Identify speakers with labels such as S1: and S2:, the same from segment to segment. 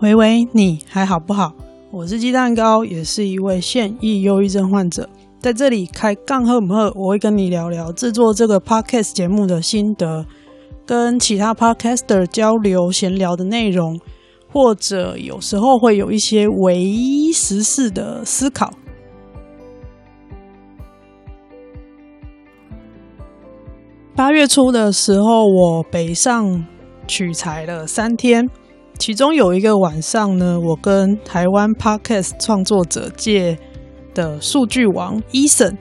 S1: 喂喂，你还好不好？我是鸡蛋糕，也是一位现役忧郁症患者，在这里开杠赫姆赫，我会跟你聊聊制作这个 podcast 节目的心得，跟其他 podcaster 交流闲聊的内容，或者有时候会有一些唯一时事的思考。八月初的时候，我北上取材了三天。其中有一个晚上呢，我跟台湾 Podcast 创作者界的数据王 Eason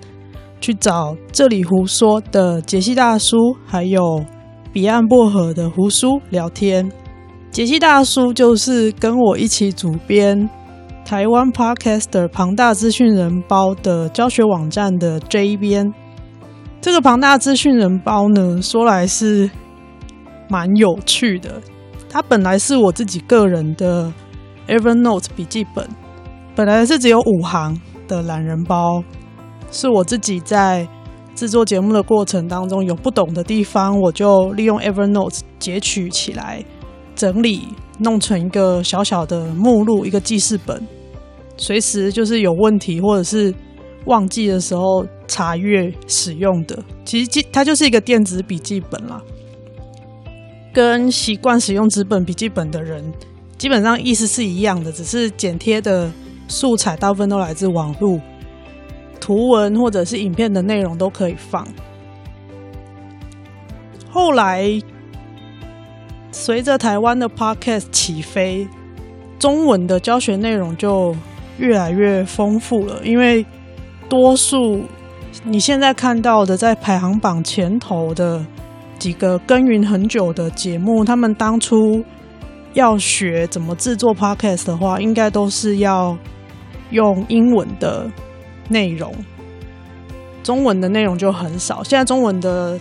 S1: 去找这里胡说的杰西大叔，还有彼岸薄荷的胡叔聊天。杰西大叔就是跟我一起主编台湾 Podcaster 庞大资讯人包的教学网站的 J 编。这个庞大资讯人包呢，说来是蛮有趣的。它本来是我自己个人的 Evernote 笔记本，本来是只有五行的懒人包，是我自己在制作节目的过程当中有不懂的地方，我就利用 Evernote 截取起来，整理弄成一个小小的目录，一个记事本，随时就是有问题或者是忘记的时候查阅使用的。其实它就是一个电子笔记本啦。跟习惯使用纸本笔记本的人，基本上意思是一样的，只是剪贴的素材大部分都来自网络，图文或者是影片的内容都可以放。后来，随着台湾的 Podcast 起飞，中文的教学内容就越来越丰富了，因为多数你现在看到的在排行榜前头的。几个耕耘很久的节目，他们当初要学怎么制作 podcast 的话，应该都是要用英文的内容，中文的内容就很少。现在中文的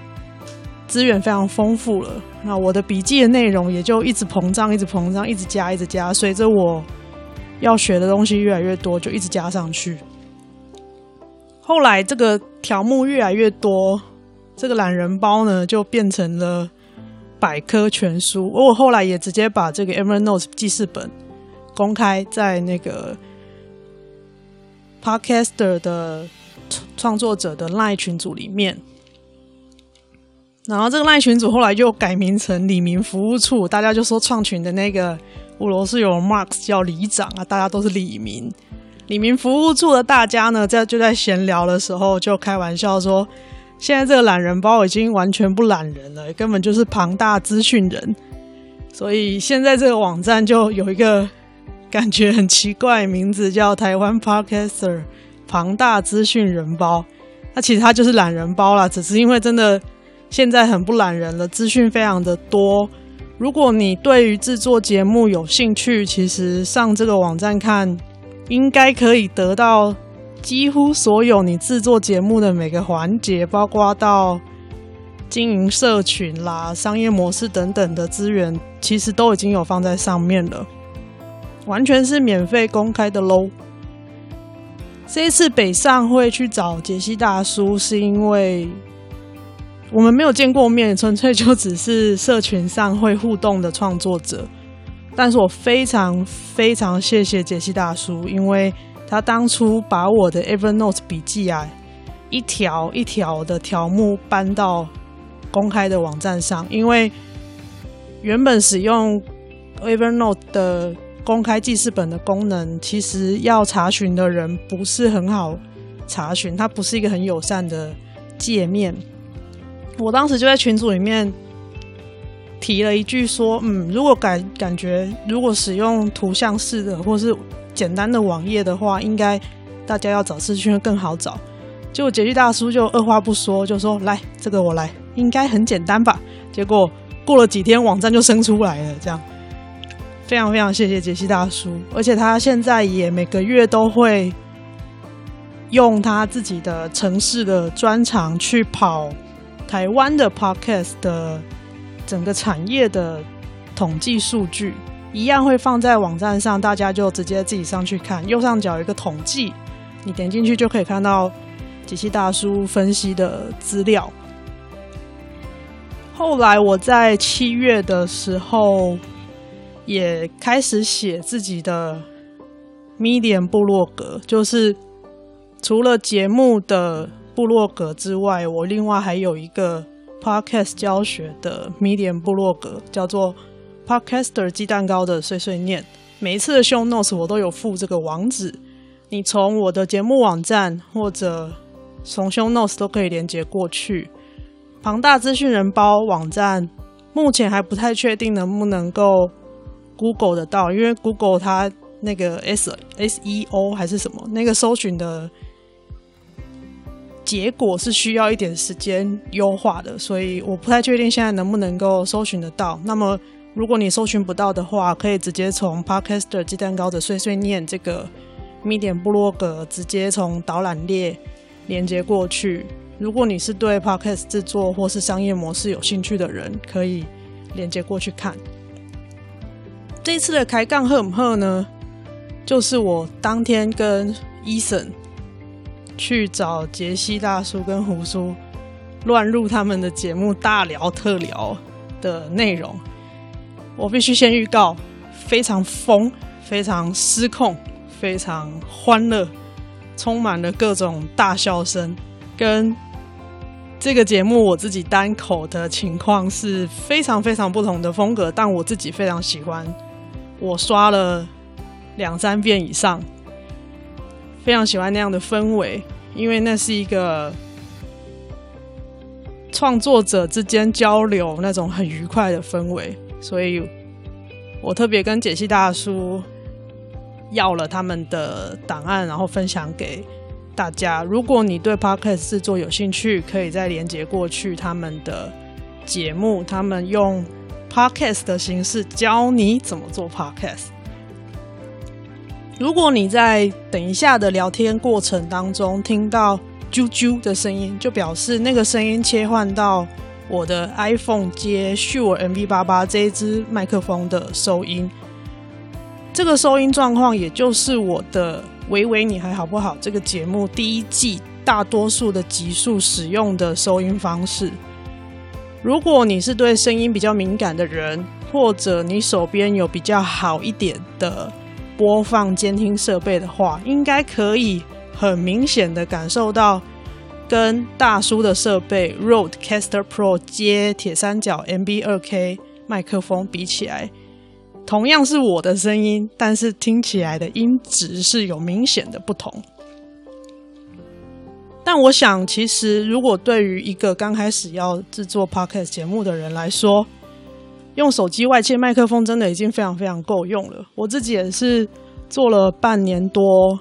S1: 资源非常丰富了，那我的笔记的内容也就一直膨胀，一直膨胀，一直加，一直加。随着我要学的东西越来越多，就一直加上去。后来这个条目越来越多。这个懒人包呢，就变成了百科全书。我后来也直接把这个 Evernote 记事本公开在那个 Podcaster 的创作者的 Line 群组里面。然后这个 Line 群组后来又改名成李民服务处，大家就说创群的那个五楼是有 Mark 叫李长啊，大家都是李民。李民服务处的大家呢，在就在闲聊的时候就开玩笑说。现在这个懒人包已经完全不懒人了，根本就是庞大资讯人。所以现在这个网站就有一个感觉很奇怪名字，叫台湾 Podcaster 庞大资讯人包。那其实它就是懒人包啦，只是因为真的现在很不懒人了，资讯非常的多。如果你对于制作节目有兴趣，其实上这个网站看，应该可以得到。几乎所有你制作节目的每个环节，包括到经营社群啦、商业模式等等的资源，其实都已经有放在上面了，完全是免费公开的喽。这一次北上会去找杰西大叔，是因为我们没有见过面，纯粹就只是社群上会互动的创作者。但是我非常非常谢谢杰西大叔，因为。他当初把我的 Evernote 笔记啊，一条一条的条目搬到公开的网站上，因为原本使用 Evernote 的公开记事本的功能，其实要查询的人不是很好查询，它不是一个很友善的界面。我当时就在群组里面提了一句说：“嗯，如果感感觉如果使用图像式的，或是。”简单的网页的话，应该大家要找资讯会更好找。结果杰西大叔就二话不说就说：“来，这个我来，应该很简单吧？”结果过了几天，网站就生出来了。这样非常非常谢谢杰西大叔，而且他现在也每个月都会用他自己的城市的专长去跑台湾的 Podcast 的整个产业的统计数据。一样会放在网站上，大家就直接自己上去看。右上角有一个统计，你点进去就可以看到杰西大叔分析的资料。后来我在七月的时候也开始写自己的 Medium 部落格，就是除了节目的部落格之外，我另外还有一个 Podcast 教学的 Medium 部落格，叫做 Podcaster 鸡蛋糕的碎碎念。每一次的 Show Notes 我都有附这个网址，你从我的节目网站或者从 Show Notes 都可以连接过去。庞大资讯人包网站目前还不太确定能不能够。Google 得到，因为 Google 它那个 S S E O 还是什么，那个搜寻的结果是需要一点时间优化的，所以我不太确定现在能不能够搜寻得到。那么，如果你搜寻不到的话，可以直接从 Podcaster 鸡蛋糕的碎碎念这个 Medium 部落格直接从导览列连接过去。如果你是对 Podcast 制作或是商业模式有兴趣的人，可以连接过去看。这次的开杠赫姆赫呢，就是我当天跟伊森去找杰西大叔跟胡叔乱入他们的节目大聊特聊的内容。我必须先预告，非常疯，非常失控，非常欢乐，充满了各种大笑声，跟这个节目我自己单口的情况是非常非常不同的风格，但我自己非常喜欢。我刷了两三遍以上，非常喜欢那样的氛围，因为那是一个创作者之间交流那种很愉快的氛围，所以我特别跟解析大叔要了他们的档案，然后分享给大家。如果你对 Podcast 制作有兴趣，可以再连接过去他们的节目，他们用。Podcast 的形式教你怎么做 Podcast。如果你在等一下的聊天过程当中听到啾啾的声音，就表示那个声音切换到我的 iPhone 接 Sure MV88 这一支麦克风的收音。这个收音状况，也就是我的“喂喂，你还好不好”这个节目第一季大多数的集数使用的收音方式。如果你是对声音比较敏感的人，或者你手边有比较好一点的播放监听设备的话，应该可以很明显的感受到，跟大叔的设备 Rodecaster Pro 接铁三角 MB2K 麦克风比起来，同样是我的声音，但是听起来的音质是有明显的不同。但我想，其实如果对于一个刚开始要制作 podcast 节目的人来说，用手机外接麦克风真的已经非常非常够用了。我自己也是做了半年多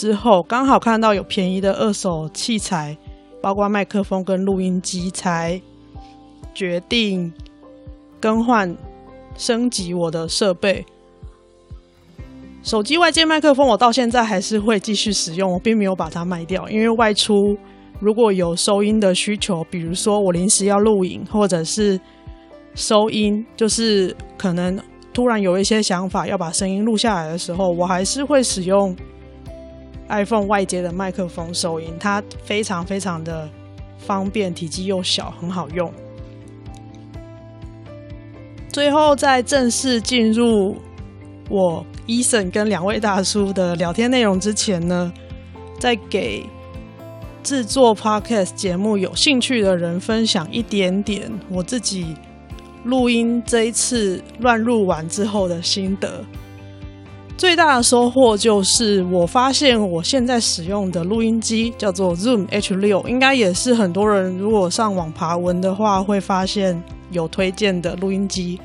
S1: 之后，刚好看到有便宜的二手器材，包括麦克风跟录音机，才决定更换升级我的设备。手机外接麦克风，我到现在还是会继续使用，我并没有把它卖掉。因为外出如果有收音的需求，比如说我临时要录影，或者是收音，就是可能突然有一些想法要把声音录下来的时候，我还是会使用 iPhone 外接的麦克风收音。它非常非常的方便，体积又小，很好用。最后，在正式进入我。伊森跟两位大叔的聊天内容之前呢，再给制作 Podcast 节目有兴趣的人分享一点点我自己录音这一次乱录完之后的心得。最大的收获就是，我发现我现在使用的录音机叫做 Zoom H6，应该也是很多人如果上网爬文的话会发现有推荐的录音机。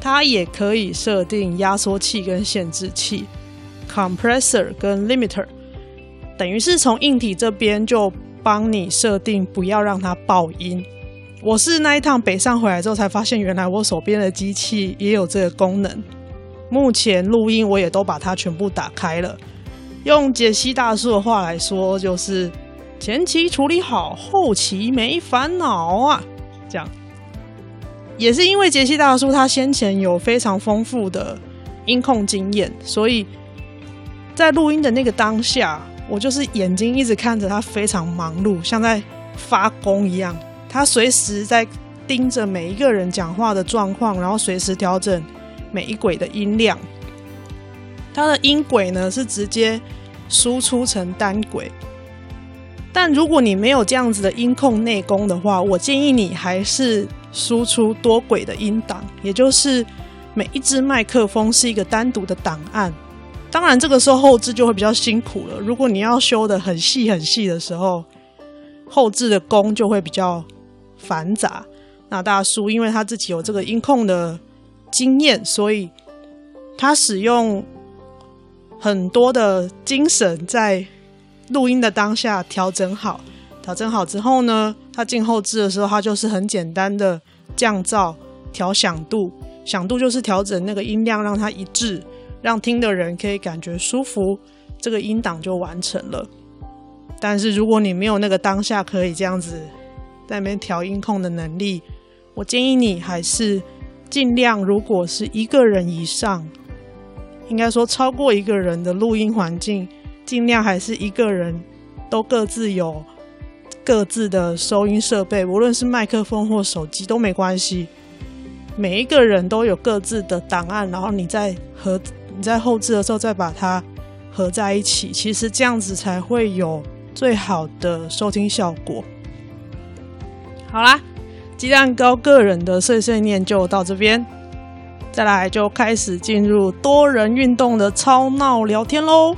S1: 它也可以设定压缩器跟限制器，compressor 跟 limiter，等于是从硬体这边就帮你设定不要让它爆音。我是那一趟北上回来之后才发现，原来我手边的机器也有这个功能。目前录音我也都把它全部打开了。用解析大叔的话来说，就是前期处理好，后期没烦恼啊，这样。也是因为杰西大叔他先前有非常丰富的音控经验，所以在录音的那个当下，我就是眼睛一直看着他非常忙碌，像在发功一样。他随时在盯着每一个人讲话的状况，然后随时调整每一轨的音量。它的音轨呢是直接输出成单轨，但如果你没有这样子的音控内功的话，我建议你还是输出多轨的音档，也就是每一支麦克风是一个单独的档案。当然，这个时候后置就会比较辛苦了。如果你要修的很细很细的时候，后置的功就会比较繁杂。那大叔因为他自己有这个音控的经验，所以他使用很多的精神在录音的当下调整好。调整好之后呢，他进后置的时候，他就是很简单的降噪、调响度，响度就是调整那个音量让它一致。让听的人可以感觉舒服，这个音档就完成了。但是如果你没有那个当下可以这样子在那边调音控的能力，我建议你还是尽量，如果是一个人以上，应该说超过一个人的录音环境，尽量还是一个人都各自有各自的收音设备，无论是麦克风或手机都没关系。每一个人都有各自的档案，然后你在合。你在后置的时候再把它合在一起，其实这样子才会有最好的收听效果。好啦，鸡蛋糕个人的碎碎念就到这边，再来就开始进入多人运动的超闹聊天喽。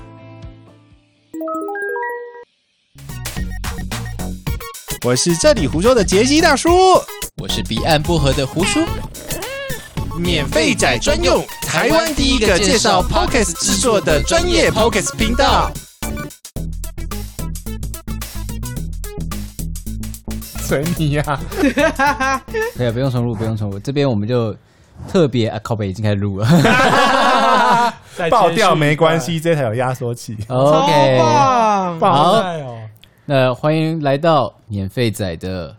S2: 我是这里胡说的杰西大叔，
S3: 我是彼岸薄荷的胡叔。
S2: 免费仔专用，台湾第一个介绍 p o c k e t 制作的专业 p o c k e t 频道。随你 呀！
S3: 可以不用重录，不用重录。这边我们就特别啊，靠北已经开始录了，
S2: 爆掉没关系，这台有压缩器。
S3: OK，
S2: 棒，
S3: 好哦。那欢迎来到免费仔的。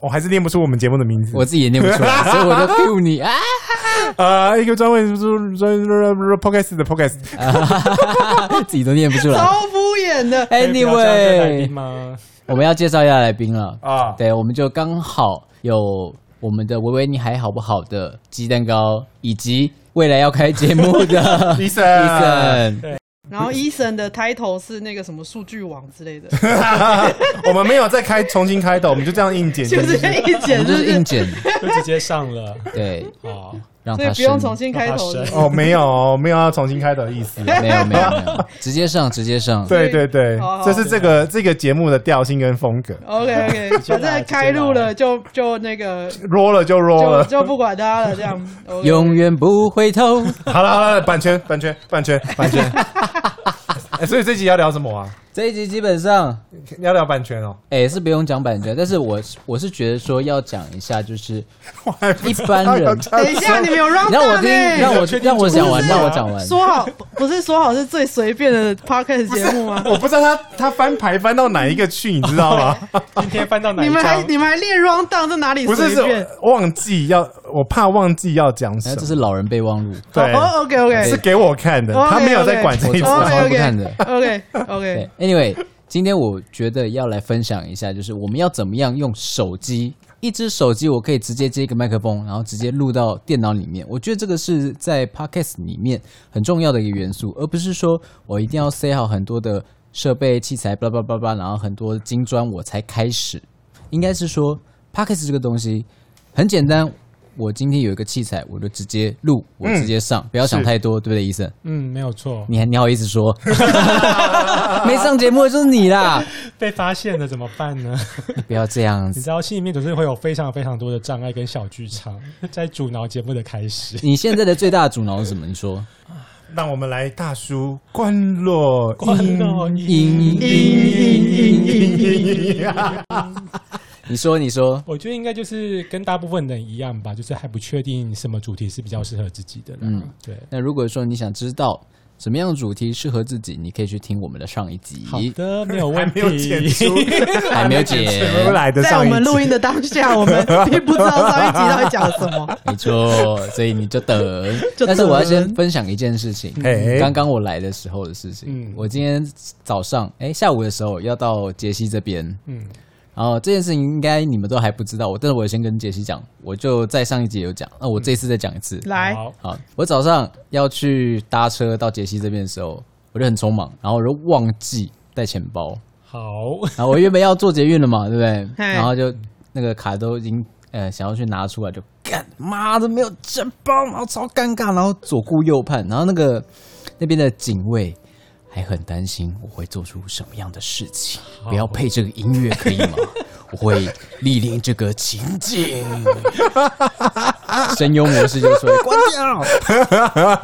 S2: 我还是念不出我们节目的名字，
S3: 我自己也念不出来，所以我就 cue 你啊！
S2: 啊，一个专为专专 podcast 的 podcast，
S3: 自己都念不出来，
S1: 超敷衍的。
S3: Anyway，我们要介绍一下来宾了啊！对，我们就刚好有我们的维维，你还好不好的鸡蛋糕，以及未来要开节目的
S2: Eason。
S1: 然后 Eason 的 title 是那个什么数据网之类的，
S2: 我们没有再开重新开的，我们就这样硬剪，
S1: 就是硬剪，
S3: 就是硬剪，
S4: 就直接上了。
S3: 对，好，让他
S1: 所以不用重新开头的
S2: 哦，没有，没有要重新开头的意思，
S3: 没有，没有，没有，直接上，直接上。
S2: 对对对，这是这个这个节目的调性跟风格。
S1: OK OK，反正开路了就就那个
S2: roll 了就 roll 了，
S1: 就不管他了，这样
S3: 永远不回头。
S2: 好了好了，版权版权版权版权。哎，所以这集要聊什么啊？
S3: 这一集基本上
S2: 要聊版权哦。
S3: 哎，是不用讲版权，但是我我是觉得说要讲一下，就是 一般人。
S1: 等一下，你没有让
S3: 让我听，让我让我讲完，让我讲完。
S1: 说好不是说好是最随便的 podcast 节目吗？
S2: 我不知道他他翻牌翻到哪一个去，你知道吗？
S4: 今天翻到哪？
S1: 你们还你们还练 round down 在哪里？
S2: 不是是忘记要，我怕忘记要讲什么。
S3: 这是老人备忘录。
S2: 对
S1: ，OK OK，
S2: 是给我看的，他没有在管这一次，
S3: 我不看的。
S1: OK OK。
S3: Anyway。今天我觉得要来分享一下，就是我们要怎么样用手机，一只手机我可以直接接一个麦克风，然后直接录到电脑里面。我觉得这个是在 Podcast 里面很重要的一个元素，而不是说我一定要塞好很多的设备器材，叭叭叭叭，然后很多金砖我才开始。应该是说 Podcast 这个东西很简单。我今天有一个器材，我就直接录，我直接上，嗯、不要想太多，是对不对，医生？
S4: 嗯，没有错。
S3: 你还你好意思说？没上节目的就是你啦！
S4: 被发现了怎么办呢？
S3: 不要这样子。
S4: 你知道，心里面总是会有非常非常多的障碍跟小剧场，在阻挠节目的开始。
S3: 你现在的最大的阻挠是什么？你说？
S2: 让我们来大叔关落
S4: 关落
S3: 音。你说，你说，
S4: 我觉得应该就是跟大部分人一样吧，就是还不确定什么主题是比较适合自己的。嗯，对。
S3: 那如果说你想知道什么样的主题适合自己，你可以去听我们的上一集。
S4: 好的，没有问题。
S2: 还没有剪出，
S3: 还没有剪
S2: 出来的。
S1: 在我们录音的当下，我们并不知道上一集到底讲什么。
S3: 没错，所以你就等。就等。但是我要先分享一件事情，刚刚我来的时候的事情。嗯，我今天早上，哎，下午的时候要到杰西这边。嗯。然后这件事情应该你们都还不知道，我但是我先跟杰西讲，我就在上一集有讲，那我这次再讲一次。
S1: 来，
S4: 好，
S3: 好，我早上要去搭车到杰西这边的时候，我就很匆忙，然后我就忘记带钱包。
S4: 好，
S3: 然后我原本要做捷运了嘛，对不
S1: 对？
S3: 然后就那个卡都已经呃想要去拿出来就，就干妈的没有钱包，然后超尴尬，然后左顾右盼，然后那个那边的警卫还很担心我会做出什么样的事情，不要配这个音乐可以吗？我会莅临这个情景，声优模式就说关掉。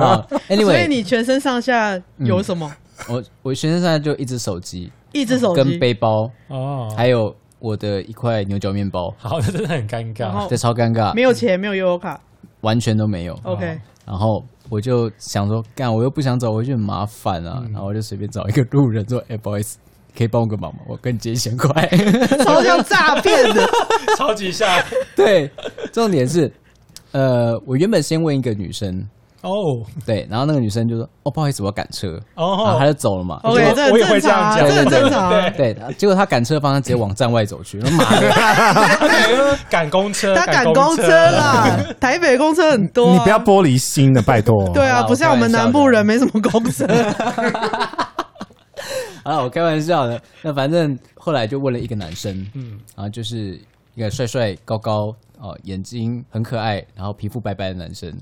S3: 啊，anyway，
S1: 所以你全身上下有什么？
S3: 我我全身上下就一只手机，
S1: 一只手机
S3: 跟背包，
S4: 哦，
S3: 还有我的一块牛角面包，
S4: 好，这真的很
S1: 尴
S4: 尬。
S3: 这超尴尬，
S1: 没有钱，没有悠游卡。
S3: 完全都没有。
S1: OK，
S3: 然后我就想说，干，我又不想走回去，很麻烦啊。然后我就随便找一个路人说：“哎，不好意思，可以帮我个忙吗？我跟你借一千块。
S1: 超像诈骗的。
S4: 超级像”
S3: 对，重点是，呃，我原本先问一个女生，
S4: 哦。
S3: 对，然后那个女生就说：“哦，不好意思，我要赶车。”然后
S4: 哦
S3: 她，就走了嘛。
S1: OK，这
S4: 我也
S1: 很正常啊，
S4: 会这样讲
S1: 这很正常啊。
S3: 对，结果她赶车的方向直接往站外走去，妈的，
S4: 赶公车，
S1: 他赶公车啦，台北公车很多啊。
S2: 你不要玻璃心的，拜托。
S1: 对。啊，不像我们南部人没什么公车。
S3: 啊，我开玩笑的。那反正后来就问了一个男生，
S4: 嗯，
S3: 然后就是一个帅帅、高高哦，眼睛很可爱，然后皮肤白白的男生。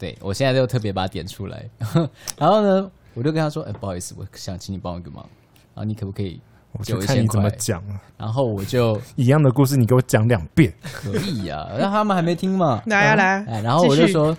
S3: 对我现在就特别把它点出来。然后呢，我就跟他说：“哎，不好意思，我想请你帮我一个忙，然后你可不可以
S2: 我
S3: 借我一千
S2: 就看你怎么
S3: 块？”
S2: 讲啊。
S3: 然后我就
S2: 一样的故事，你给我讲两遍。
S3: 可以呀、啊，然后他们还没听嘛。
S1: 来啊来
S3: 哎，然后我就说，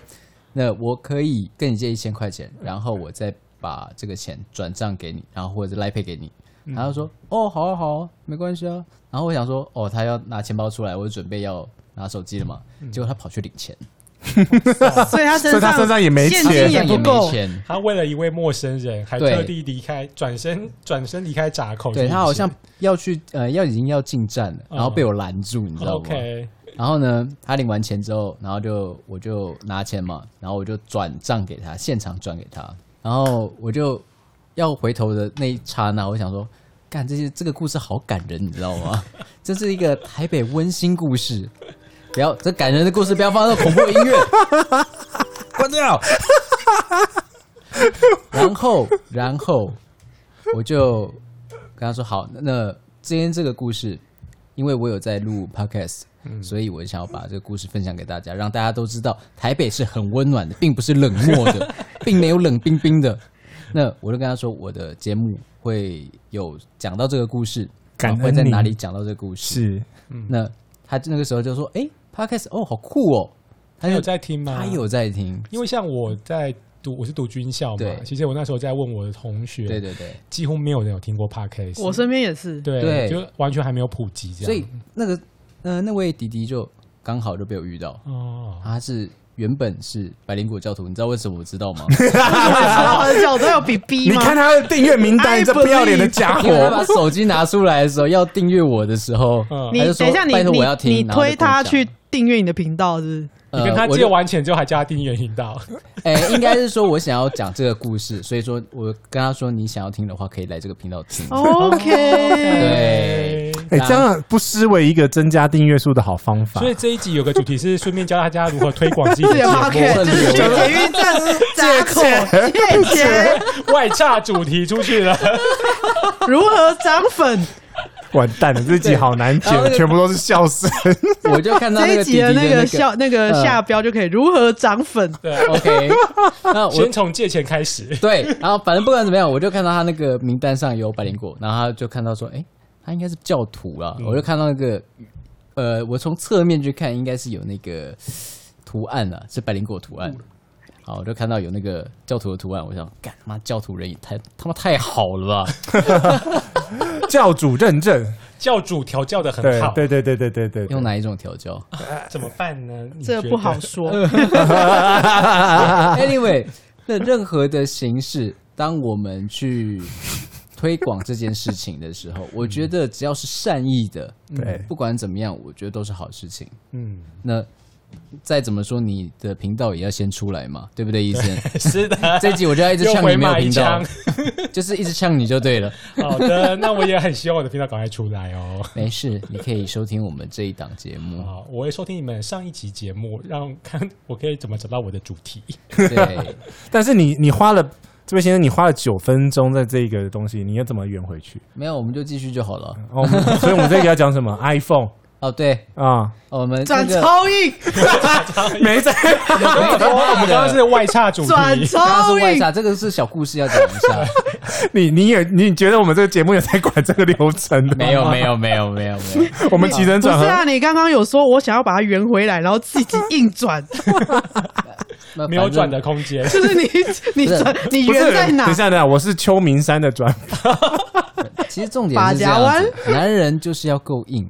S3: 那我可以跟你借一千块钱，然后我再把这个钱转账给你，然后或者是 Line Pay 给你。他就说，哦，好啊，好啊，没关系啊。然后我想说，哦，他要拿钱包出来，我就准备要拿手机了嘛。结果他跑去领钱，
S1: 所以他身
S2: 所以他身上也没
S1: 现
S2: 钱
S1: 金也不
S3: 身上也没
S1: 够。
S3: 钱。
S4: 他为了一位陌生人，还
S3: 对
S4: 特地离开，转身转身离开闸口。
S3: 对他好像要去呃，要已经要进站了，
S4: 嗯
S3: 然后被我拦住，你知道吗
S4: ？OK，
S3: 然后呢，他领完钱之后，然后就我就拿钱嘛，然后我就转账给他，现场转给他。然后我就要回头的那一刹那，我想说，干这些这个故事好感人，你知道吗？这是一个台北温馨故事，不要这感人的故事不要放到恐怖音乐，关掉。然后，然后我就跟他说好，那那今天这个故事。因为我有在录 podcast，、
S4: 嗯、
S3: 所以我想要把这个故事分享给大家，让大家都知道台北是很温暖的，并不是冷漠的，并没有冷冰冰的。那我就跟他说，我的节目会有讲到这个故事，
S2: 感
S3: 会在哪
S2: 里
S3: 讲到这个故事。
S2: 是，
S3: 那他那个时候就说：“哎，podcast 哦，好酷哦！”
S4: 他有在听吗？
S3: 他有在听，
S4: 因为像我在读，我是读军校嘛。其实我那时候在问我的同学，
S3: 对对对，
S4: 几乎没有人有听过 Podcast。
S1: 我身边也是。
S4: 对，
S3: 对
S4: 就完全还没有普及这样。
S3: 所以那个呃那位弟弟就刚好就被我遇到，
S4: 哦，
S3: 他是原本是百灵果教徒，你知道为什么我知道吗？
S1: 为什么知道他的脚都有比 B 吗？
S2: 你看他的订阅名单，这不要脸的家
S3: 伙他把！手机拿出来的时候，要订阅我的时候，
S4: 嗯
S1: 你
S3: 他就说
S1: 等一下，你
S3: 拜托我要听
S1: 你推他去订阅你的频道是不是？
S4: 你跟他借完钱之后还叫他订阅频道，
S3: 哎、应该是说我想要讲这个故事，所以说我跟他说，你想要听的话，可以来这个频道听。
S1: OK，
S3: 对，
S2: 哎，这样不失为一个增加订阅数的好方法。
S4: 所。以这一集有个主题是顺便教大家如何推广自己的
S1: 节
S4: 目。
S1: 就是去捷运站闸口借钱，
S4: 外差主题出去了，
S1: 如何涨粉？
S2: 完蛋了，这集好难剪，
S3: 那个
S2: 全部都是笑声。
S3: 我就看到那
S1: 这一集的
S3: 个弟弟的
S1: 那个
S3: 那
S1: 笑那个下标就可以如何涨粉？
S4: 对
S3: ，OK，那我
S4: 先从借钱开始。
S3: 对，然后反正不管怎么样，我就看到他那个名单上有百灵果，然后他就看到说，哎，他应该是教徒啊，
S4: 嗯
S3: 我就看到那个，呃，我从侧面去看，应该是有那个图案啊，是百灵果图案。好，我就看到有那个教徒的图案，我想，干他妈教徒人也太他妈太好了吧？
S2: 教主认证，
S4: 教主调教的很好，
S2: 对对对对对对，
S3: 用哪一种调教
S4: 怎么办呢？
S1: 这不好说。
S3: Anyway，那任何的形式，当我们去推广这件事情的时候，我觉得只要是善意的，
S2: 对
S3: 不管怎么样，我觉得都是好事情。
S4: 嗯，
S3: 那再怎么说，你的频道也要先出来嘛，对不对，医生？
S4: 是的，
S3: 这一集我就要一直呛你没有频道，就是一直呛你就对了。
S4: 好的，那我也很希望我的频道赶快出来哦。
S3: 没事，你可以收听我们这一档节目。
S4: 好，我会收听你们上一集节目，让看我可以怎么找到我的主题。
S3: 对，
S2: 但是你你花了这位先生，你花了九分钟在这个东西，你要怎么圆回去？
S3: 没有，我们就继续就好了。
S2: 哦，所以我们这个要讲什么？iPhone。
S3: 哦，对
S2: 啊，
S3: 我们
S1: 转超硬，
S2: 没在。
S4: 我们 刚刚是外差主题，
S1: 转超硬，
S3: 这个是小故事要讲一下。
S2: 你你也你觉得我们这个节目有在管这个流程的？
S3: 没有没有没有没有没有，
S2: 我们起承转合。
S1: 不是啊，你刚刚有说我想要把它圆回来，然后自己硬转，
S4: 没有转的空间。
S1: 就是你你转你圆在哪？
S2: 等一下等一下，我是秋名山的转法。
S3: 其实重点是这样子，男人就是要够硬。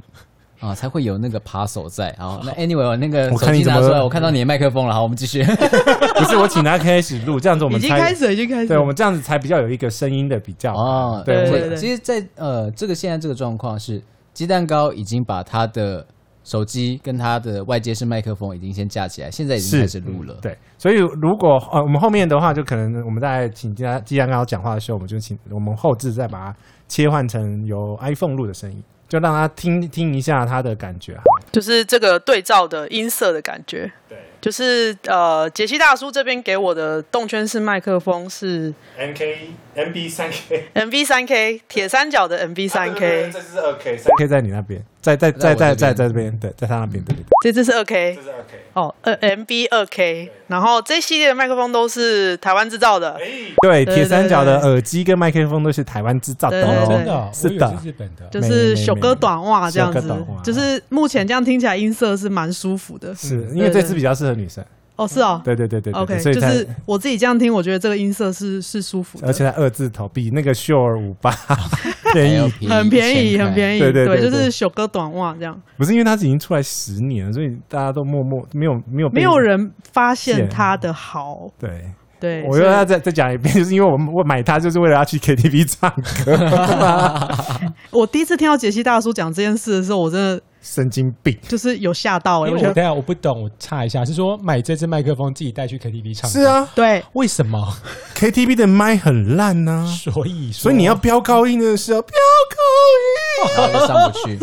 S3: 啊，才会有那个扒手在。啊，那 anyway，我那个手机拿出来，我看到你的麦克风了。好，我们继续。
S2: 不是，我请他开始录，这样子我们
S1: 已经开始，已经开始。
S2: 对，我们这样子才比较有一个声音的比较。
S3: 哦，
S2: 对
S1: 对对。
S3: 其实，在呃，这个现在这个状况是，鸡蛋糕已经把他的手机跟他的外接式麦克风已经先架起来，现在已经开始录了。
S2: 对，所以如果呃我们后面的话，就可能我们在请鸡蛋鸡蛋糕讲话的时候，我们就请我们后置再把它切换成由 iPhone 录的声音。就让他听听一下他的感觉，
S1: 就是这个对照的音色的感觉。对，就是呃，杰西大叔这边给我的动圈式麦克风是
S2: MK MB 三 K
S1: MB 三 K 铁三角的 MB 三 K，
S2: 这是二 K 三 K 在你那边，在在在在在在这边，对，在他那边，对对对。
S1: 这只是二 K，
S2: 这是二 K
S1: 哦，呃 MB 二 K，然后这系列的麦克风都是台湾制造的。
S2: 对，铁三角的耳机跟麦克风都是台湾制造的，
S4: 真的，
S2: 是的，
S4: 日本的，
S1: 就是小哥短袜这样子，就是目前这样听起来音色是蛮舒服的，
S2: 是因为这支比较适合女生。
S1: 哦，是哦，
S2: 对对对对
S1: ，OK，就是我自己这样听，我觉得这个音色是是舒服的，
S2: 而且它二字头比那个 Shure 五八 便宜，
S1: 很便宜，很便宜，
S2: 对对对，
S1: 就是小哥短袜这样。
S2: 不是因为它已经出来十年了，所以大家都默默没有没有
S1: 没有人发现它的好。
S2: 对
S1: 对，
S2: 我又要再再讲一遍，就是因为我我买它就是为了要去 KTV 唱歌。
S1: 我第一次听到杰西大叔讲这件事的时候，我真的。
S2: 神经病，
S1: 就是有吓到哎！
S4: 我等下我不懂，我插一下，是说买这支麦克风自己带去 KTV 唱？
S2: 是啊，
S1: 对，
S4: 为什么
S2: KTV 的麦很烂呢？
S4: 所以，
S2: 所以你要飙高音的时候飙高音，
S3: 然后上不去。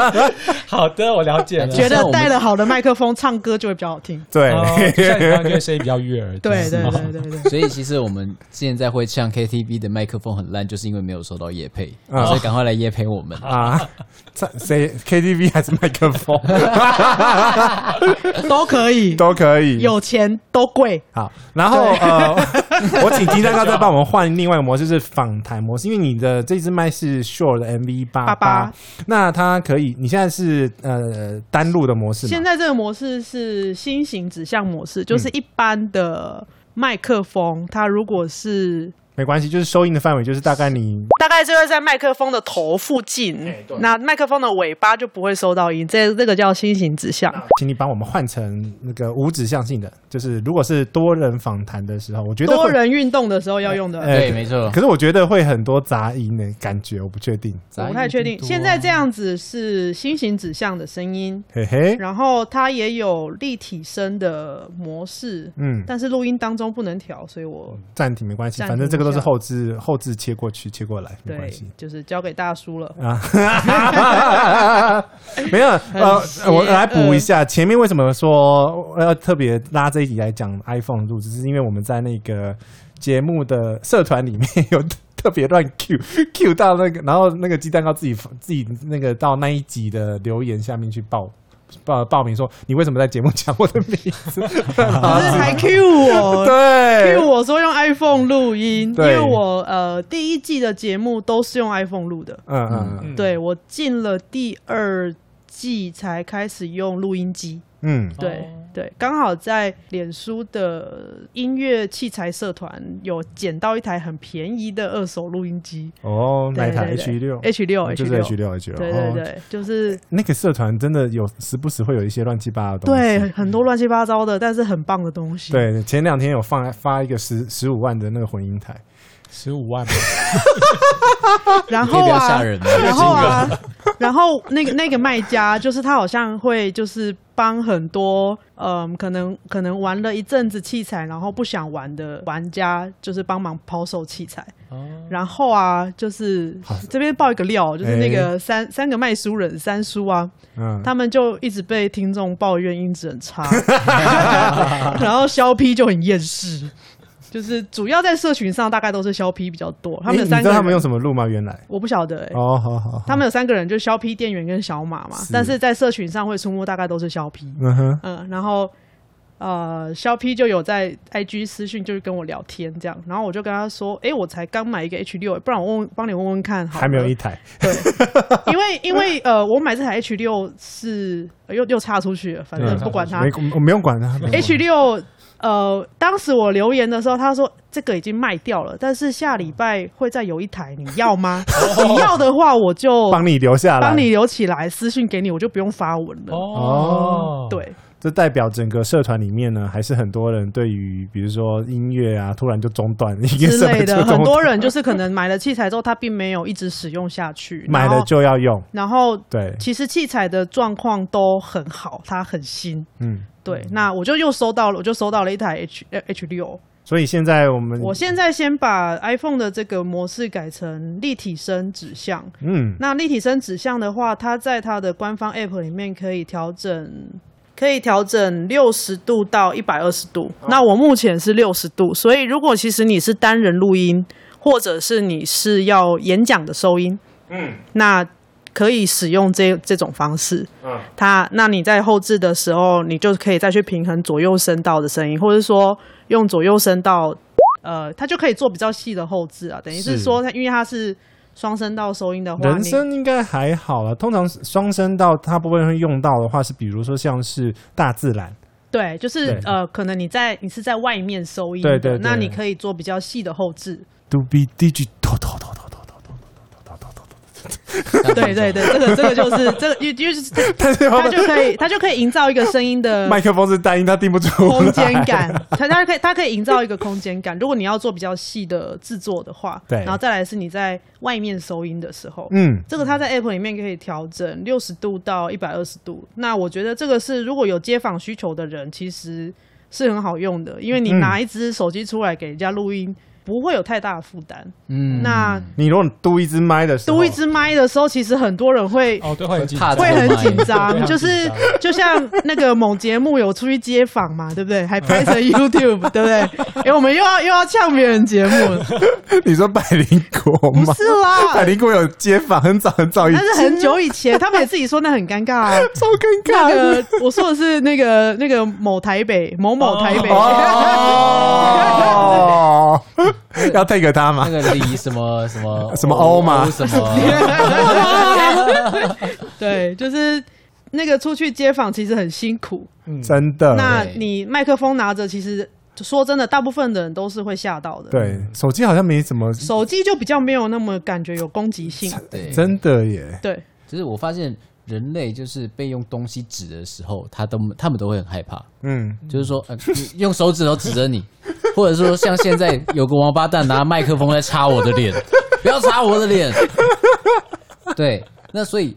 S4: 好的，我了解了。
S1: 觉得带了好的麦克风唱歌就会比较好听。
S2: 对，
S4: 像你刚刚声音比较悦耳。
S1: 对对对对对。
S3: 所以其实我们现在会唱 KTV 的麦克风很烂，就是因为没有收到夜配，所以赶快来夜配我们
S2: 啊！谁 KTV 还是麦克风？
S1: 都可以，
S2: 都可以，
S1: 有钱都贵。
S2: 好，然后呃，我请金蛋糕再帮我们换另外一个模式，是访谈模式。因为你的这支麦是 Shure 的 MV 八八八，那它可以，你现在是呃单路的模式吗？
S1: 现在这个模式是新型指向模式，就是一般的麦克风，它如果是。
S2: 没关系，就是收音的范围就是大概你
S1: 大概就会在麦克风的头附近，欸、那麦克风的尾巴就不会收到音，这这个叫新型指向。请
S2: 你帮我们换成那个无指向性的，就是如果是多人访谈的时候，我觉得
S1: 多人运动的时候要用的，
S3: 欸、对，没错。
S2: 可是我觉得会很多杂音的感觉，我不确定，
S1: 我不太确定。现在这样子是新型指向的声音，
S2: 嘿嘿，
S1: 然后它也有立体声的模式，嗯，但是录音当中不能调，所以我
S2: 暂停没关系，反正这个都是后置。后置切过去，切过来，没关系，
S1: 就是交给大叔了
S2: 啊。没有，呃，我来补一下，前面为什么说要特别拉这一集来讲 iPhone 录制，是因为我们在那个节目的社团里面有特别乱 Q Q 到那个，然后那个鸡蛋糕自己自己那个到那一集的留言下面去报。报报名说，你为什么在节目讲我的名字？不是
S1: 还 Q 我？
S2: 对
S1: ，Q 我说用 iPhone 录音，因为我呃第一季的节目都是用 iPhone 录的。嗯嗯嗯，对，我进了第二季才开始用录音机。嗯，对对，刚好在脸书的音乐器材社团有捡到一台很便宜的二手录音机。
S2: 哦，哪台 H 六
S1: ？H 六，
S2: 就是 H 六 H 六。
S1: 对对对，就是
S2: 那个社团真的有时不时会有一些乱七八糟的东西。
S1: 对，很多乱七八糟的，但是很棒的东西。
S2: 对，前两天有放发一个十十五万的那个混音台，
S4: 十五万。
S1: 然后啊，然后啊，然后那个那个卖家，就是他好像会就是帮很多嗯，可能可能玩了一阵子器材，然后不想玩的玩家，就是帮忙抛售器材。哦。然后啊，就是这边爆一个料，就是那个三、欸、三个卖书人三叔啊，嗯，他们就一直被听众抱怨音质很差，然后肖 P 就很厌世。就是主要在社群上，大概都是肖 P 比较多。他们有三个人，
S2: 你知道他们用什么录吗？原来
S1: 我不晓得哎、欸。
S2: 哦，好好，好。
S1: 他们有三个人，就是肖 P 店员跟小马嘛。但是在社群上会出没，大概都是肖 P。嗯哼。嗯，然后呃，肖 P 就有在 IG 私讯，就是跟我聊天这样。然后我就跟他说：“哎、欸，我才刚买一个 H 六，不然我问帮你问问看
S2: 好。”还没有一台。
S1: 对。因为 因为呃，我买这台 H 六是又又差出去了，反正不管它，
S2: 没我没用管它。
S1: H 六。呃，当时我留言的时候，他说这个已经卖掉了，但是下礼拜会再有一台，你要吗？你要的话，我就
S2: 帮你留下来，
S1: 帮你留起来，私信给你，我就不用发文了。哦，对，
S2: 这代表整个社团里面呢，还是很多人对于比如说音乐啊，突然就中断之
S1: 类的，很多人就是可能买了器材之后，他并没有一直使用下去，
S2: 买了就要用，
S1: 然后
S2: 对，
S1: 其实器材的状况都很好，它很新，嗯。对，那我就又收到了，我就收到了一台 H H 六。
S2: 所以现在我们，
S1: 我现在先把 iPhone 的这个模式改成立体声指向。嗯，那立体声指向的话，它在它的官方 App 里面可以调整，可以调整六十度到一百二十度。哦。那我目前是六十度，所以如果其实你是单人录音，或者是你是要演讲的收音，嗯，那。可以使用这这种方式，嗯，它那你在后置的时候，你就可以再去平衡左右声道的声音，或者说用左右声道，呃，它就可以做比较细的后置啊。等于是说，它因为它是双声道收音的话，
S2: 人声应该还好了。通常双声道它部分会用到的话，是比如说像是大自然，
S1: 对，就是呃，可能你在你是在外面收音的，对对对，那你可以做比较细的后置。
S2: To be digital
S1: 对对对，这个这个就是这个，因为就是 它就可以它就可以营造一个声音的
S2: 麦克风是单音，它定不出
S1: 空间感。它它可以它可以营造一个空间感。如果你要做比较细的制作的话，对，然后再来是你在外面收音的时候，嗯，这个它在 App 里面可以调整六十度到一百二十度。那我觉得这个是如果有街访需求的人，其实是很好用的，因为你拿一支手机出来给人家录音。不会有太大的负担。嗯，那
S2: 你如果嘟一支麦的时候，
S1: 嘟一支麦的时候，其实很多人会
S4: 哦，对，会很紧
S1: 张，会很紧张。就是就像那个某节目有出去街访嘛，对不对？还拍成 YouTube，对不对？哎，我们又要又要呛别人节目了。
S2: 你说百灵果吗？
S1: 不是啦，
S2: 百灵果有街访，很早很早以前，
S1: 但是很久以前，他们也自己说那很尴尬啊，
S2: 超尴尬。
S1: 那个我说的是那个那个某台北某某台北。
S2: 要 take 他吗？
S3: 那个李 什么什么
S2: 什么欧吗？
S3: 什么？
S1: 对，就是那个出去街访其实很辛苦，
S2: 嗯、真的。
S1: 那你麦克风拿着，其实说真的，大部分的人都是会吓到的。
S2: 对，手机好像没怎么，
S1: 手机就比较没有那么感觉有攻击性。
S3: 对，
S2: 真的耶。
S1: 对，
S3: 其实我发现。人类就是被用东西指的时候，他都他们都会很害怕。嗯，就是说，呃，用手指头指着你，或者说像现在有个王八蛋拿麦克风在插我的脸，不要插我的脸。对，那所以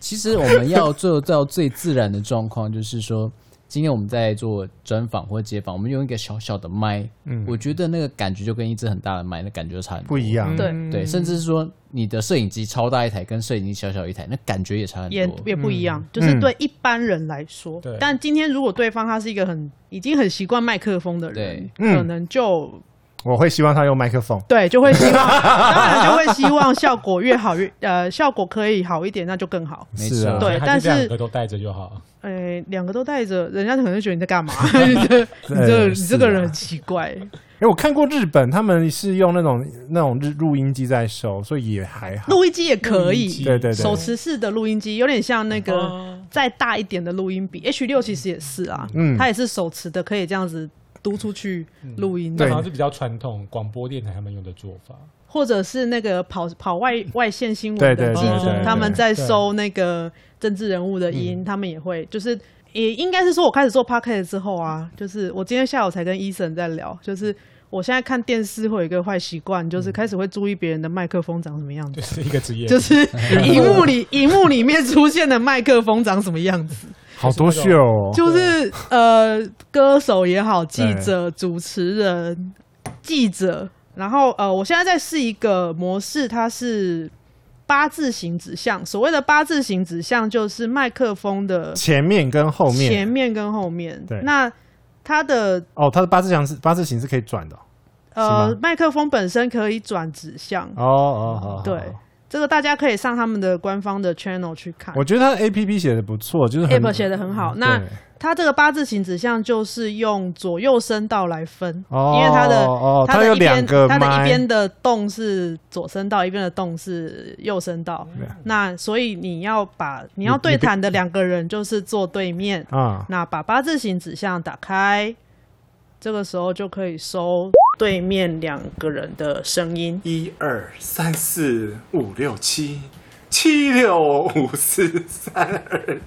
S3: 其实我们要做到最自然的状况，就是说。今天我们在做专访或街访，我们用一个小小的麦，嗯，我觉得那个感觉就跟一只很大的麦，那感觉差很多，
S2: 不一样。
S1: 对
S3: 对，甚至是说你的摄影机超大一台，跟摄影机小小一台，那感觉也差很多，
S1: 也也不一样。嗯、就是对一般人来说，对。但今天如果对方他是一个很已经很习惯麦克风的人，对，可能就。
S2: 我会希望他用麦克风，
S1: 对，就会希望，当然就会希望效果越好越呃，效果可以好一点，那就更好。
S2: 没错，
S1: 对，但是两
S4: 个都带着就好。
S1: 诶，两个都带着，人家可能觉得你在干嘛？你这你这个人很奇怪。
S2: 哎，我看过日本，他们是用那种那种日录音机在收，所以也还好。
S1: 录音机也可以，
S2: 对对对，
S1: 手持式的录音机有点像那个再大一点的录音笔，H 六其实也是啊，嗯，它也是手持的，可以这样子。读出去录音，
S4: 对。好像是比较传统广播电台他们用的做法，
S1: 或者是那个跑跑外外线新闻的记者，他们在收那个政治人物的音，他们也会，就是也应该是说，我开始做 podcast 之后啊，就是我今天下午才跟 Eason 在聊，就是我现在看电视会有一个坏习惯，就是开始会注意别人的麦克风长什么样子，
S4: 就是一个职业，
S1: 就是 荧幕里 荧幕里面出现的麦克风长什么样子。
S2: 好多秀哦，
S1: 就是呃，歌手也好，记者、主持人、记者，然后呃，我现在在试一个模式，它是八字形指向。所谓的八字形指向，就是麦克风的
S2: 前面跟后面，
S1: 前面跟后面。
S2: 对，
S1: 那它的
S2: 哦，它的八字形是八字形是可以转的，
S1: 呃，麦克风本身可以转指向。
S2: 哦哦哦，
S1: 对。这个大家可以上他们的官方的 channel 去看。
S2: 我觉得他的 A P P 写的不错，就是
S1: App 写的很好。
S2: 嗯、
S1: 那它这个八字形指向就是用左右声道来分，
S2: 哦、
S1: 因为它的
S2: 哦，
S1: 它的一边
S2: 它
S1: 的一边的洞是左声道，一边的洞是右声道。嗯、那所以你要把你要对谈的两个人就是坐对面啊。那把八字形指向打开，这个时候就可以收。对面两个人的声音，
S2: 一二三四五六七，七六五四三二。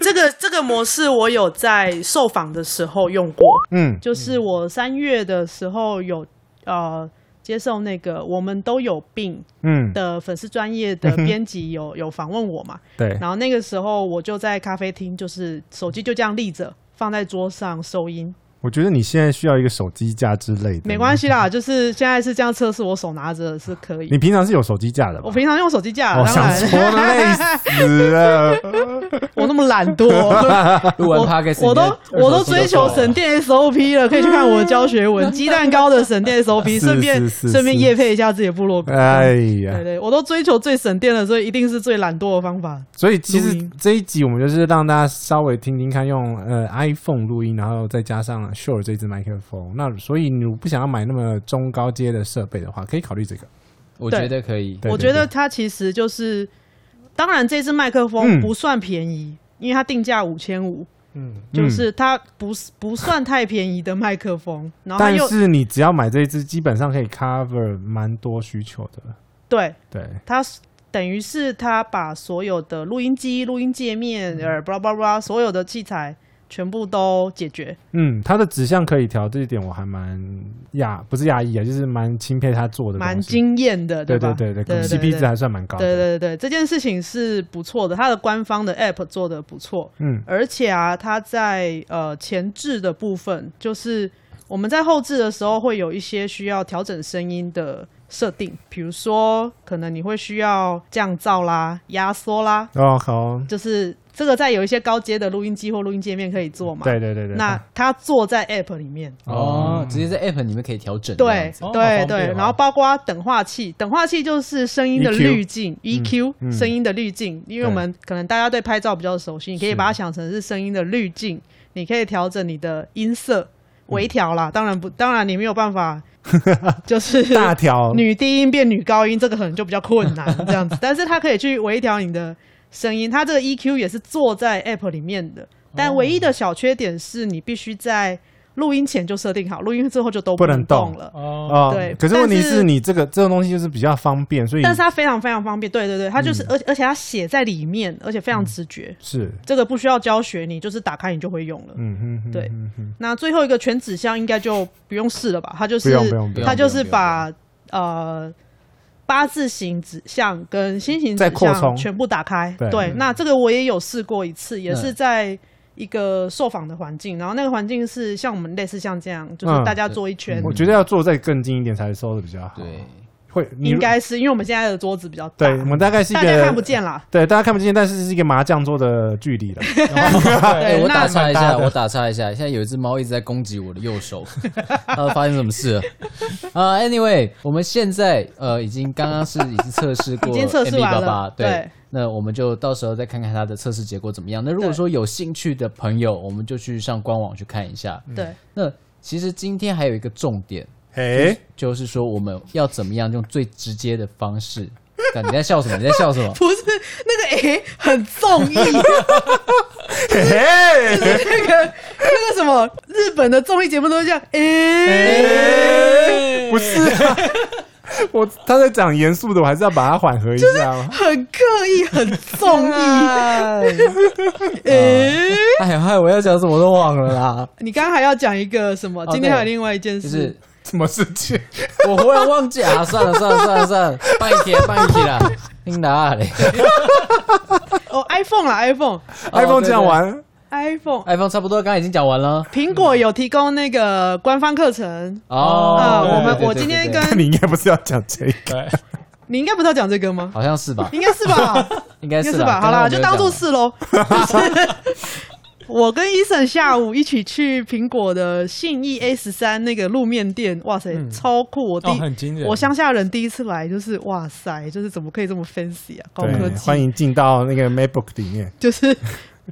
S1: 这个这个模式我有在受访的时候用过，嗯，就是我三月的时候有呃接受那个我们都有病嗯的粉丝专业的编辑有有访问我嘛，对，然后那个时候我就在咖啡厅，就是手机就这样立着放在桌上收音。
S2: 我觉得你现在需要一个手机架之类的。
S1: 没关系啦，就是现在是这样测试，我手拿着是可以。
S2: 你平常是有手机架的吧？
S1: 我平常用手机架，
S2: 我想说累死了。
S1: 我那么懒惰，我我都我都追求省电 SOP 了，可以去看我的教学文，鸡蛋糕的省电 SOP，顺便顺便夜配一下自己的部落格。哎呀，对对，我都追求最省电的，所以一定是最懒惰的方法。
S2: 所以其实这一集我们就是让大家稍微听听看，用呃 iPhone 录音，然后再加上。Shure 这支麦克风，那所以你不想要买那么中高阶的设备的话，可以考虑这个。
S3: 我觉得可以。
S1: 我觉得它其实就是，当然这支麦克风不算便宜，嗯、因为它定价五千五，嗯，就是它不是不算太便宜的麦克风。然后
S2: 但是你只要买这一支，基本上可以 cover 蛮多需求的。
S1: 对
S2: 对，
S1: 它等于是它把所有的录音机、录音界面，呃、嗯，巴拉巴拉所有的器材。全部都解决。
S2: 嗯，它的指向可以调，这一点我还蛮讶，不是讶异啊，就是蛮钦佩他做的，
S1: 蛮惊艳的？
S2: 对对对对，CP 值还算蛮高的。
S1: 对对对，这件事情是不错的，它的官方的 App 做的不错。嗯，而且啊，它在呃前置的部分，就是我们在后置的时候会有一些需要调整声音的设定，比如说可能你会需要降噪啦、压缩啦。
S2: 哦，好，
S1: 就是。这个在有一些高阶的录音机或录音界面可以做嘛？
S2: 对对对对。
S1: 那它做在 App 里面
S3: 哦，直接在 App 里面可以调整。
S1: 对对对，然后包括等化器，等化器就是声音的滤镜 EQ，声音的滤镜。因为我们可能大家对拍照比较熟悉，你可以把它想成是声音的滤镜，你可以调整你的音色，微调啦。当然不，当然你没有办法，就是
S2: 大调
S1: 女低音变女高音，这个可能就比较困难这样子。但是它可以去微调你的。声音，它这个 EQ 也是做在 App 里面的，但唯一的小缺点是你必须在录音前就设定好，录音之后就都不能动了。哦，对。
S2: 可是问题是你这个这种东西就是比较方便，所以
S1: 但是它非常非常方便。对对对，它就是，而且而且它写在里面，而且非常直觉。
S2: 是
S1: 这个不需要教学，你就是打开你就会用了。嗯嗯，对。那最后一个全指向应该就不用试了吧？它就是它就是把呃。八字形指向跟心形指向全部打开，对，对，那这个我也有试过一次，也是在一个受访的环境，然后那个环境是像我们类似像这样，就是大家坐一圈。
S2: 我觉得要坐再更近一点才收的比较好。对。会
S1: 应该是因为我们现在的桌子比较大，
S2: 对，我们大概是一个
S1: 大家看不见啦，
S2: 对，大家看不见，但是是一个麻将桌的距离了。
S3: 对，我打岔一下，我打岔一下，现在有一只猫一直在攻击我的右手，它，发生什么事了？啊，Anyway，我们现在呃已经刚刚是已经测试过，
S1: 已经测试完了，
S3: 对，那我们就到时候再看看它的测试结果怎么样。那如果说有兴趣的朋友，我们就去上官网去看一下。
S1: 对，
S3: 那其实今天还有一个重点。哎，就是说我们要怎么样用最直接的方式？你在笑什么？你在笑什么？
S1: 不是那个哎，很综艺，就是那个那个什么日本的综艺节目都是这样哎，
S2: 不是啊，我他在讲严肃的，我还是要把它缓和一下，
S1: 很刻意，很综艺。哎，
S3: 哎呀，我要讲什么都忘了啦。
S1: 你刚刚还要讲一个什么？今天还有另外一件事。
S2: 什么事情？
S3: 我忽然忘记啊！算了算了算了算了，放一天放一天啦，听哪嘞
S1: 哦，iPhone 啦，iPhone，iPhone，
S3: 哦
S2: ，iPhone 这样玩
S3: ，iPhone 差不多，刚刚已经讲完了。
S1: 苹果有提供那个官方课程。
S3: 哦，
S1: 啊，我
S3: 们
S1: 我今天跟
S2: 你应该不是要讲这个？
S4: 对，
S1: 你应该不是要讲这个吗？
S3: 好像是吧？
S1: 应该是吧？
S3: 应该是
S1: 吧？好啦，就当做是喽。我跟伊森下午一起去苹果的信义 A 十三那个路面店，哇塞，
S4: 嗯
S1: 超酷！我第
S4: 哦，
S1: 一
S4: 很惊人。
S1: 我乡下人第一次来，就是哇塞，就是怎么可以这么 fancy 啊？高科
S2: 对，
S1: 技，
S2: 欢迎进到那个 MacBook 里面，
S1: 就是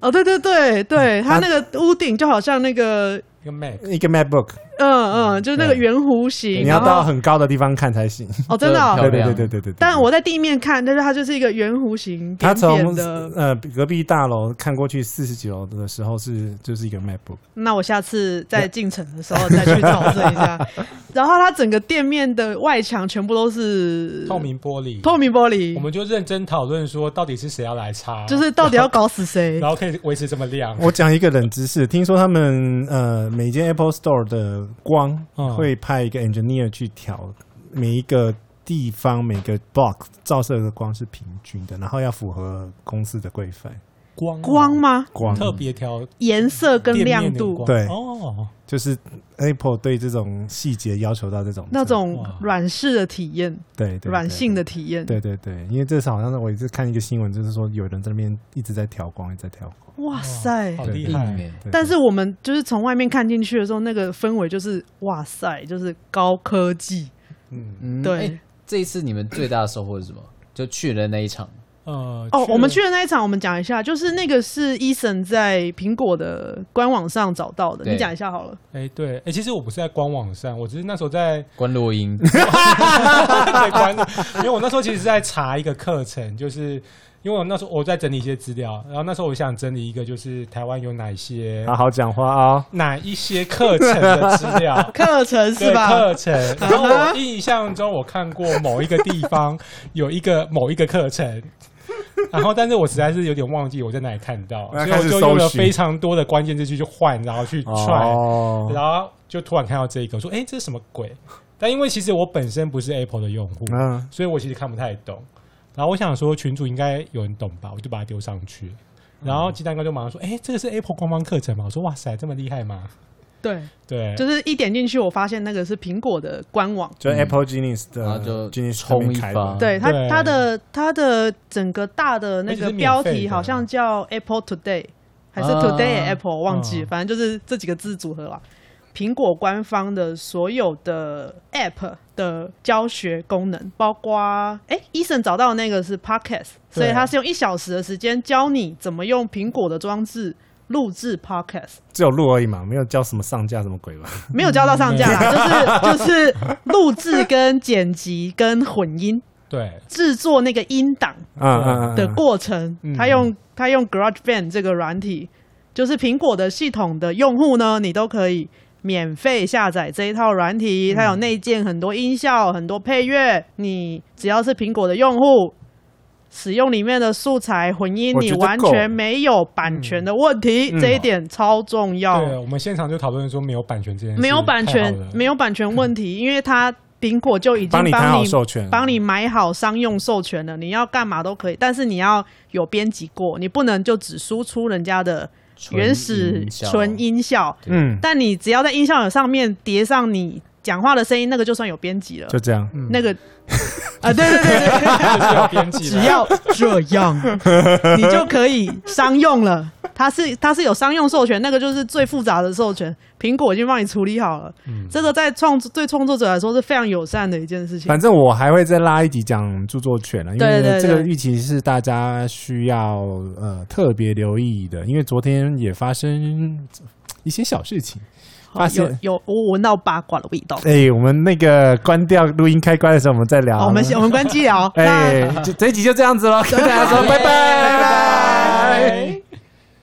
S1: 哦，对对对对，它那个屋顶就好像那个，
S4: 一个 Mac，
S2: 一个 MacBook，
S1: 嗯嗯，就是那个圆弧形，
S2: 你要到很高的地方看才行。
S1: 哦，真的哦、
S2: 对对对对对。
S1: 但我在地面看，但是它就是一个圆弧形，
S2: 他
S1: 扁扁
S2: 从
S1: 的。
S2: 呃隔壁大楼看过去四十几楼的时候是就是一个 MacBook，
S1: 那我下次在进城的时候再去考证一下。然后它整个店面的外墙全部都是
S4: 透明玻璃，
S1: 透明玻璃
S4: 我，们就认真讨论说，到底是谁要来擦，
S1: 就是到底要搞死谁？
S4: 然后可以维持这么亮。
S2: 我讲一个冷知识，听说他们呃每间 Apple Store 的光
S4: 嗯
S2: 会派一个 engineer 去调每一个地方每个 box 照射的光是平均的，然后要符合公司的规范。
S4: 光啊
S1: 光吗？
S2: 光。
S4: 特别调
S1: 颜色跟亮度，
S2: 对。
S4: 哦，
S2: 就是 Apple 对这种细节要求到这种
S1: 那
S4: 种
S1: 软式的体验，
S2: 对对
S1: 软性的体验。
S2: 对对对，因为这次好像是我一直看一个新闻，就是说有人在那边一直在调光，一直在调光。
S1: 哇塞！
S4: 好厉害！
S1: 但是我们就是从外面看进去的时候，那个氛围就是哇塞，就是高科技。
S2: 嗯，
S3: 嗯
S1: 对
S3: 欸这一次你们最大的收获是什么？就去了那一场，
S4: 呃，
S1: 哦，我们去
S4: 了
S1: 的那一场，我们讲一下，就是那个是 Eason 在苹果的官网上找到的，你讲一下好了。
S4: 哎，对，哎，其实我不是在官网上，我只是那时候在
S3: 关录音，
S4: 在官，因为我那时候其实是在查一个课程，就是因为我那时候我在整理一些资料，然后那时候我想整理一个，就是台湾有哪些
S2: 好好讲话啊、
S4: 哪一些课程的资料。
S1: 课程是吧？
S4: 课程，然后我印象中我看过某一个地方有一个某一个课程，然后但是我实在是有点忘记我在哪里看到，所以我就用了非常多的关键字去去换，然后去
S2: 哦
S4: ，try，、然后就突然看到这个，我说哎、诶这是什么鬼？但因为其实我本身不是 Apple 的用户，
S2: 嗯，
S4: 所以我其实看不太懂。然后我想说群主应该有人懂吧，我就把它丢上去。然后鸡蛋哥就马上说：“哎、这个是 Apple 官方课程吗？”我说：“哇塞，这么厉害吗
S1: 对，？”
S4: 对，
S1: 就是一点进去，我发现那个是苹果的官网。
S2: 就 Apple Genius 的，
S3: 然后就
S2: Genius
S3: 冲一
S2: 的
S3: 发
S1: 对它，
S4: 对
S1: 它的它的整个大的那
S4: 个标
S1: 题好像叫 Apple Today，还是
S3: 啊
S1: Today Apple，忘记，
S4: 嗯
S1: 反正就是这几个字组合啦。苹果官方的所有的 App 的教学功能，包括哎，Eason 找到的那个是 Podcast，所以他是用一小时的时间教你怎么用苹果的装置录制 Podcast。
S2: 只有录而已嘛，没有教什么上架什么鬼吧？
S1: 没有教到上架啦，就是就是录制跟剪辑跟混音。
S4: 对，
S1: 制作那个音档
S2: 嗯嗯嗯
S1: 的过程，
S4: 嗯。
S1: 他用他用 GarageBand 这个软体，就是苹果的系统的用户呢，你都可以免费下载这一套软体，它有内建很多音效、很多配乐，你只要是苹果的用户。使用里面的素材混音，你完全没有版权的问题，
S2: 嗯。
S1: 这一点超重要。
S4: 对，我们现场就讨论说没有版权这件事，
S1: 没有版权，没
S4: 有
S1: 有版权问题，因为它苹果就已经
S2: 帮你授权，
S1: 帮你买好商用授权了，你要干嘛都可以，但是你要有编辑过，你不能就只输出人家的原始纯音效，
S2: 嗯，
S1: 但你只要在音效上面叠上你讲话的声音，那个就算有编辑了
S2: 就。这样。
S1: 那个 啊，对对对对，
S4: 就是有编辑，
S1: 只要这样，你就可以商用了。它是它是有商用授权，那个就是最复杂的授权，苹果已经帮你处理好了。
S4: 嗯
S1: 这个在创作对创作者来说是非常友善的一件事情。
S2: 反正我还会再拉一集讲著作权了，因
S1: 对对对
S2: 为这个预期是大家需要呃特别留意的，因为昨天也发生一些小事情，
S1: 发
S2: 现
S1: 有我闻到八卦的味道。
S2: 哎，我们那个关掉录音开关的时候，我们再聊。
S1: 好，我们先我们关机聊。
S2: 哎，这一集就这样子喽，大家说拜 拜
S1: 拜拜。